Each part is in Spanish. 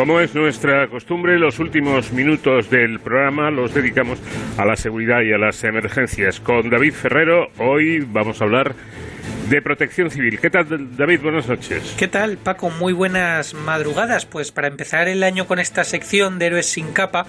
Como es nuestra costumbre, los últimos minutos del programa los dedicamos a la seguridad y a las emergencias. Con David Ferrero, hoy vamos a hablar de Protección Civil. ¿Qué tal, David? Buenas noches. ¿Qué tal, Paco? Muy buenas madrugadas. Pues para empezar el año con esta sección de Héroes sin capa,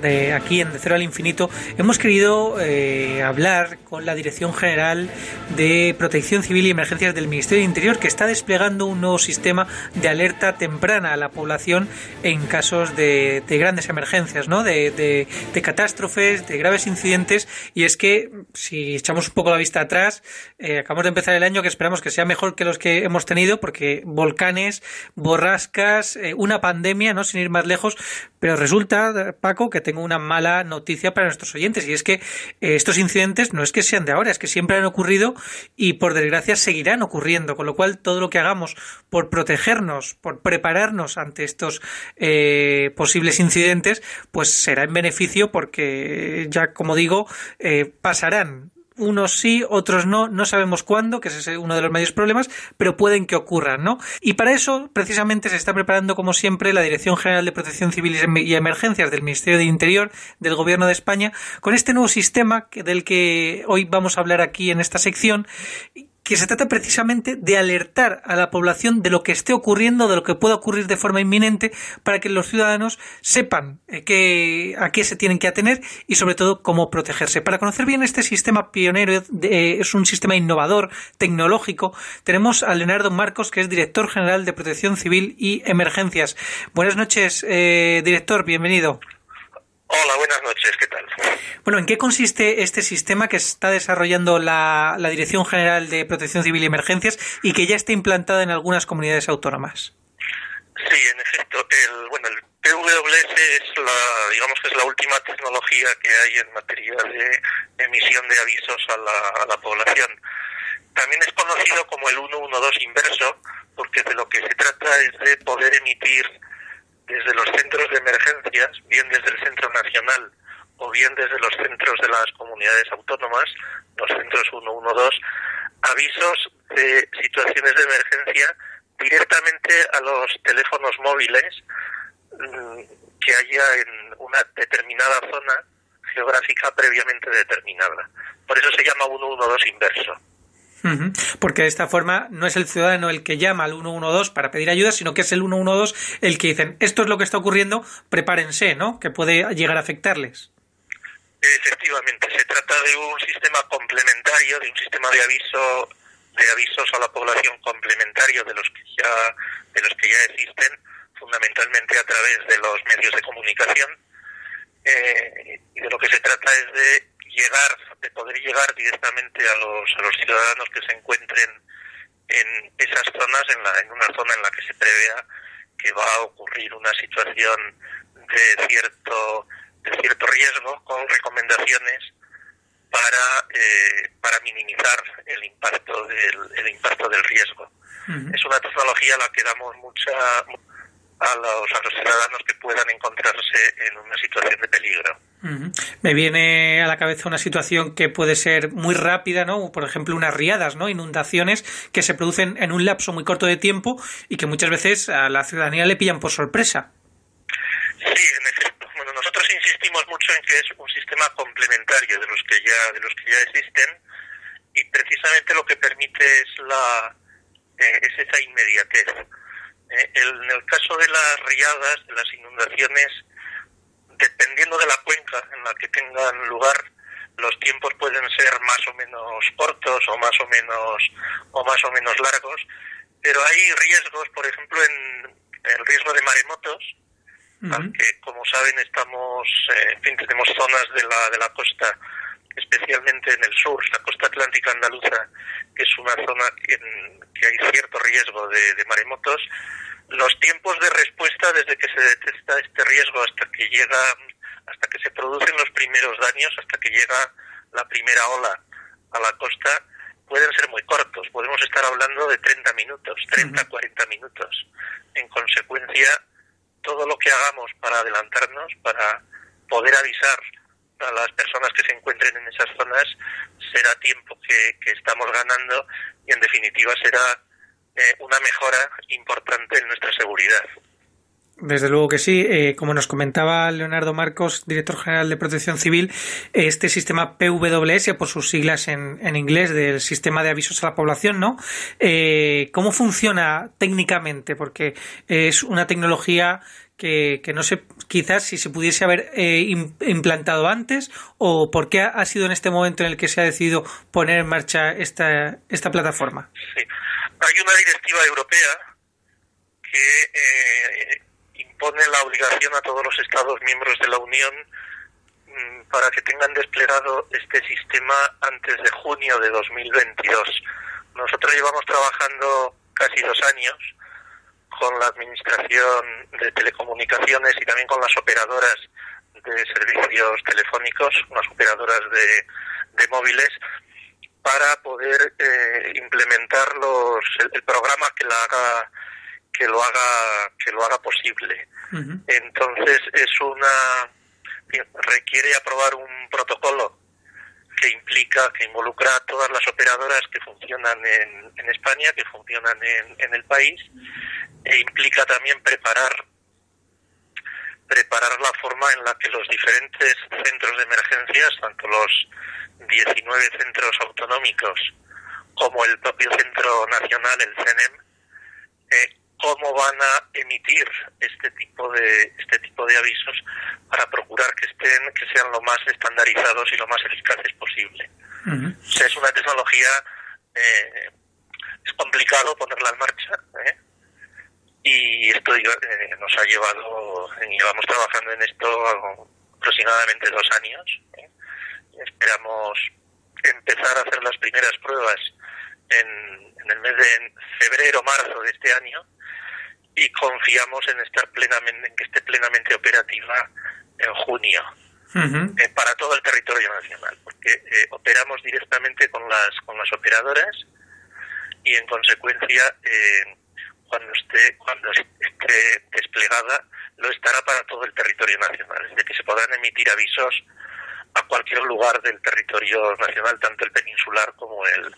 de aquí en De Cero al Infinito, hemos querido eh, hablar con la Dirección General de Protección Civil y Emergencias del Ministerio de Interior, que está desplegando un nuevo sistema de alerta temprana a la población en casos de, grandes emergencias, ¿no? De, de, catástrofes, de graves incidentes. Y es que, si echamos un poco la vista atrás, eh, acabamos de empezar el año que esperamos que sea mejor que los que hemos tenido, porque volcanes, borrascas, eh, una pandemia, ¿no? Sin ir más lejos. Pero resulta, Paco, que tengo una mala noticia para nuestros oyentes, y es que eh, estos incidentes no es que sean de ahora, es que siempre han ocurrido y por desgracia seguirán ocurriendo. Con lo cual, todo lo que hagamos por protegernos, por prepararnos ante estos eh, posibles incidentes, pues será en beneficio porque ya, como digo, pasarán unos sí, otros no, no sabemos cuándo, que ese es uno de los mayores problemas, pero pueden que ocurran, ¿no? Y para eso, precisamente, se está preparando, como siempre, la Dirección General de Protección Civil y Emergencias del Ministerio de Interior del Gobierno de España, con este nuevo sistema del que hoy vamos a hablar aquí en esta sección, que se trata precisamente de alertar a la población de lo que esté ocurriendo, de lo que pueda ocurrir de forma inminente, para que los ciudadanos sepan eh, a qué se tienen que atener y sobre todo cómo protegerse. Para conocer bien este sistema pionero, es un sistema innovador, tecnológico, tenemos a Leonardo Marcos, que es director general de Protección Civil y Emergencias. Buenas noches, eh, director, bienvenido. Hola, buenas noches, ¿qué tal? Bueno, ¿en qué consiste este sistema que está desarrollando la, Dirección General de Protección Civil y Emergencias y que ya está implantada en algunas comunidades autónomas? Sí, en efecto. El, bueno, el PWS es la, digamos que es la última tecnología que hay en materia de emisión de avisos a la, a la población. También es conocido como el 112 inverso, porque de lo que se trata es de poder emitir desde los centros de emergencias, bien desde el Centro Nacional o bien desde los centros de las comunidades autónomas, los centros 112, avisos de situaciones de emergencia directamente a los teléfonos móviles mm, que haya en una determinada zona geográfica previamente determinada. Por eso se llama 112 inverso. Porque de esta forma no es el ciudadano el que llama al 112 para pedir ayuda, sino que es el 112 el que dicen esto es lo que está ocurriendo, prepárense, ¿no? Que puede llegar a afectarles. Efectivamente, se trata de un sistema complementario, de un sistema de aviso de avisos a la población complementario de los que ya de los que ya existen, fundamentalmente a través de los medios de comunicación. Eh, y de lo que se trata es de llegar, de poder llegar directamente a los, a los ciudadanos que se encuentren en esas zonas, en, la, en una zona en la que se prevea que va a ocurrir una situación de cierto, de cierto riesgo, con recomendaciones para, eh, para minimizar el impacto del, el impacto del riesgo. Es una tecnología a la que damos mucha a los, a los ciudadanos que puedan encontrarse en una situación de peligro. Me viene a la cabeza una situación que puede ser muy rápida, ¿no? Por ejemplo, unas riadas, ¿no? Inundaciones que se producen en un lapso muy corto de tiempo y que muchas veces a la ciudadanía le pillan por sorpresa. Sí, en efecto. Bueno, nosotros insistimos mucho en que es un sistema complementario de los que ya de los que ya existen y precisamente lo que permite es la eh, es esa inmediatez. Eh, en el caso de las riadas, de las inundaciones, dependiendo de la cuenca en la que tengan lugar, los tiempos pueden ser más o menos cortos o más o menos o más o menos largos, pero hay riesgos, por ejemplo, en el riesgo de maremotos, que como saben estamos, eh, en fin, tenemos zonas de la de la costa, especialmente en el sur, la costa atlántica andaluza, que es una zona en que hay cierto riesgo de maremotos los tiempos de respuesta desde que se detecta este riesgo hasta que llega, hasta que se producen los primeros daños, hasta que llega la primera ola a la costa, pueden ser muy cortos. Podemos estar hablando de 30 minutos, 30, 40 minutos. En consecuencia, todo lo que hagamos para adelantarnos, para poder avisar a las personas que se encuentren en esas zonas, será tiempo que, que estamos ganando y en definitiva será eh, una mejora importante en nuestra seguridad. Desde luego que sí. Eh, como nos comentaba Leonardo Marcos, director general de Protección Civil, este sistema PWS, por sus siglas en, en inglés, del Sistema de Avisos a la Población, ¿no? Eh, ¿Cómo funciona técnicamente? Porque es una tecnología que, no sé quizás si se pudiese haber eh, implantado antes o por qué ha sido en este momento en el que se ha decidido poner en marcha esta, esta plataforma. Sí, hay una directiva europea que eh, impone la obligación a todos los Estados miembros de la Unión mm, para que tengan desplegado este sistema antes de junio de 2022. Nosotros llevamos trabajando casi dos años con la Administración de Telecomunicaciones y también con las operadoras de servicios telefónicos, las operadoras de, de móviles, para poder eh, implementar los, el, el, programa que la haga que lo haga que lo haga posible. Uh -huh. Entonces es una requiere aprobar un protocolo que implica, que involucra a todas las operadoras que funcionan en, en España, que funcionan en, en, el país, e implica también preparar preparar la forma en la que los diferentes centros de emergencias, tanto los 19 centros autonómicos como el propio Centro Nacional, el CENEM, eh, cómo van a emitir este tipo de este tipo de avisos para procurar que estén que sean lo más estandarizados y lo más eficaces posible. Uh -huh. o sea, es una tecnología eh, es complicado ponerla en marcha ¿eh? Y esto eh, nos ha llevado llevamos trabajando en esto aproximadamente dos años. ¿eh? Esperamos empezar a hacer las primeras pruebas en, en el mes de febrero marzo de este año y confiamos en estar plenamente en que esté plenamente operativa en junio uh -huh. eh, para todo el territorio nacional porque eh, operamos directamente con las con las operadoras y en consecuencia eh, cuando esté cuando esté desplegada lo estará para todo el territorio nacional. Es decir que se podrán emitir avisos a cualquier lugar del territorio nacional, tanto el peninsular como el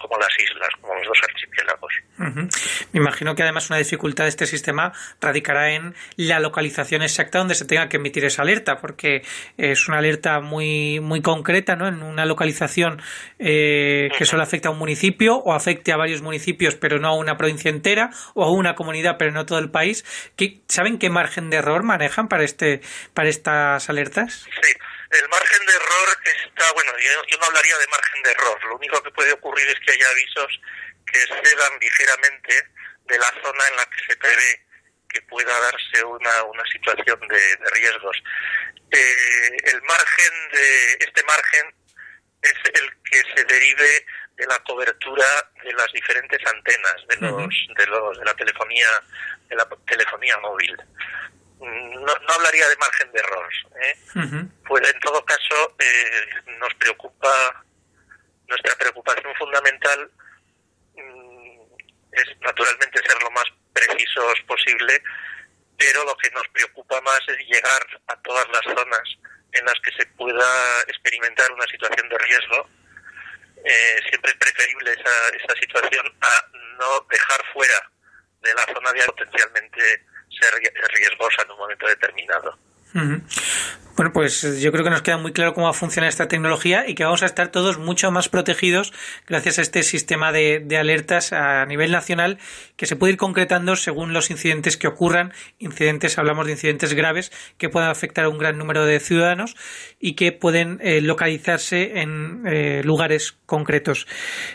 como las islas, como los dos archipiélagos. Uh -huh. Me imagino que además una dificultad de este sistema radicará en la localización exacta donde se tenga que emitir esa alerta, porque es una alerta muy muy concreta, ¿no? En una localización eh, que solo afecta a un municipio o afecte a varios municipios, pero no a una provincia entera o a una comunidad, pero no a todo el país. ¿Qué, ¿Saben qué margen de error manejan para este para estas alertas? Sí. El margen de error está, bueno, yo, yo, no hablaría de margen de error. Lo único que puede ocurrir es que haya avisos que excedan ligeramente de la zona en la que se prevé que pueda darse una, una situación de, de riesgos. Eh, el margen de, este margen es el que se derive de la cobertura de las diferentes antenas de los, de los, de la telefonía, de la telefonía móvil no, no hablaría de margen de error. ¿eh? Uh -huh. Pues en todo caso eh, nos preocupa, nuestra preocupación fundamental mm, es naturalmente ser lo más precisos posible, pero lo que nos preocupa más es llegar a todas las zonas en las que se pueda experimentar una situación de riesgo. Eh, siempre es preferible esa, esa situación a no dejar fuera de la zona de potencialmente ser riesgosa en un momento determinado. Bueno, pues yo creo que nos queda muy claro cómo va a funcionar esta tecnología y que vamos a estar todos mucho más protegidos gracias a este sistema de, alertas a nivel nacional que se puede ir concretando según los incidentes que ocurran. Incidentes, hablamos de incidentes graves que puedan afectar a un gran número de ciudadanos y que pueden eh, localizarse en eh, lugares concretos.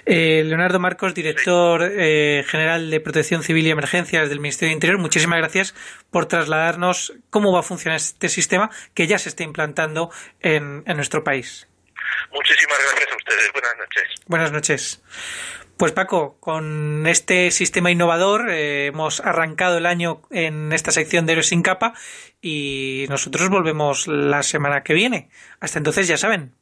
Eh, Leonardo Marcos, director eh, general de Protección Civil y Emergencias del Ministerio de Interior, muchísimas gracias por trasladarnos cómo va a funcionar este sistema que ya se está implantando en, en nuestro país. Muchísimas gracias a ustedes. Buenas noches. Buenas noches. Pues Paco, con este sistema innovador eh, hemos arrancado el año en esta sección de Héroes sin capa y nosotros volvemos la semana que viene. Hasta entonces ya saben,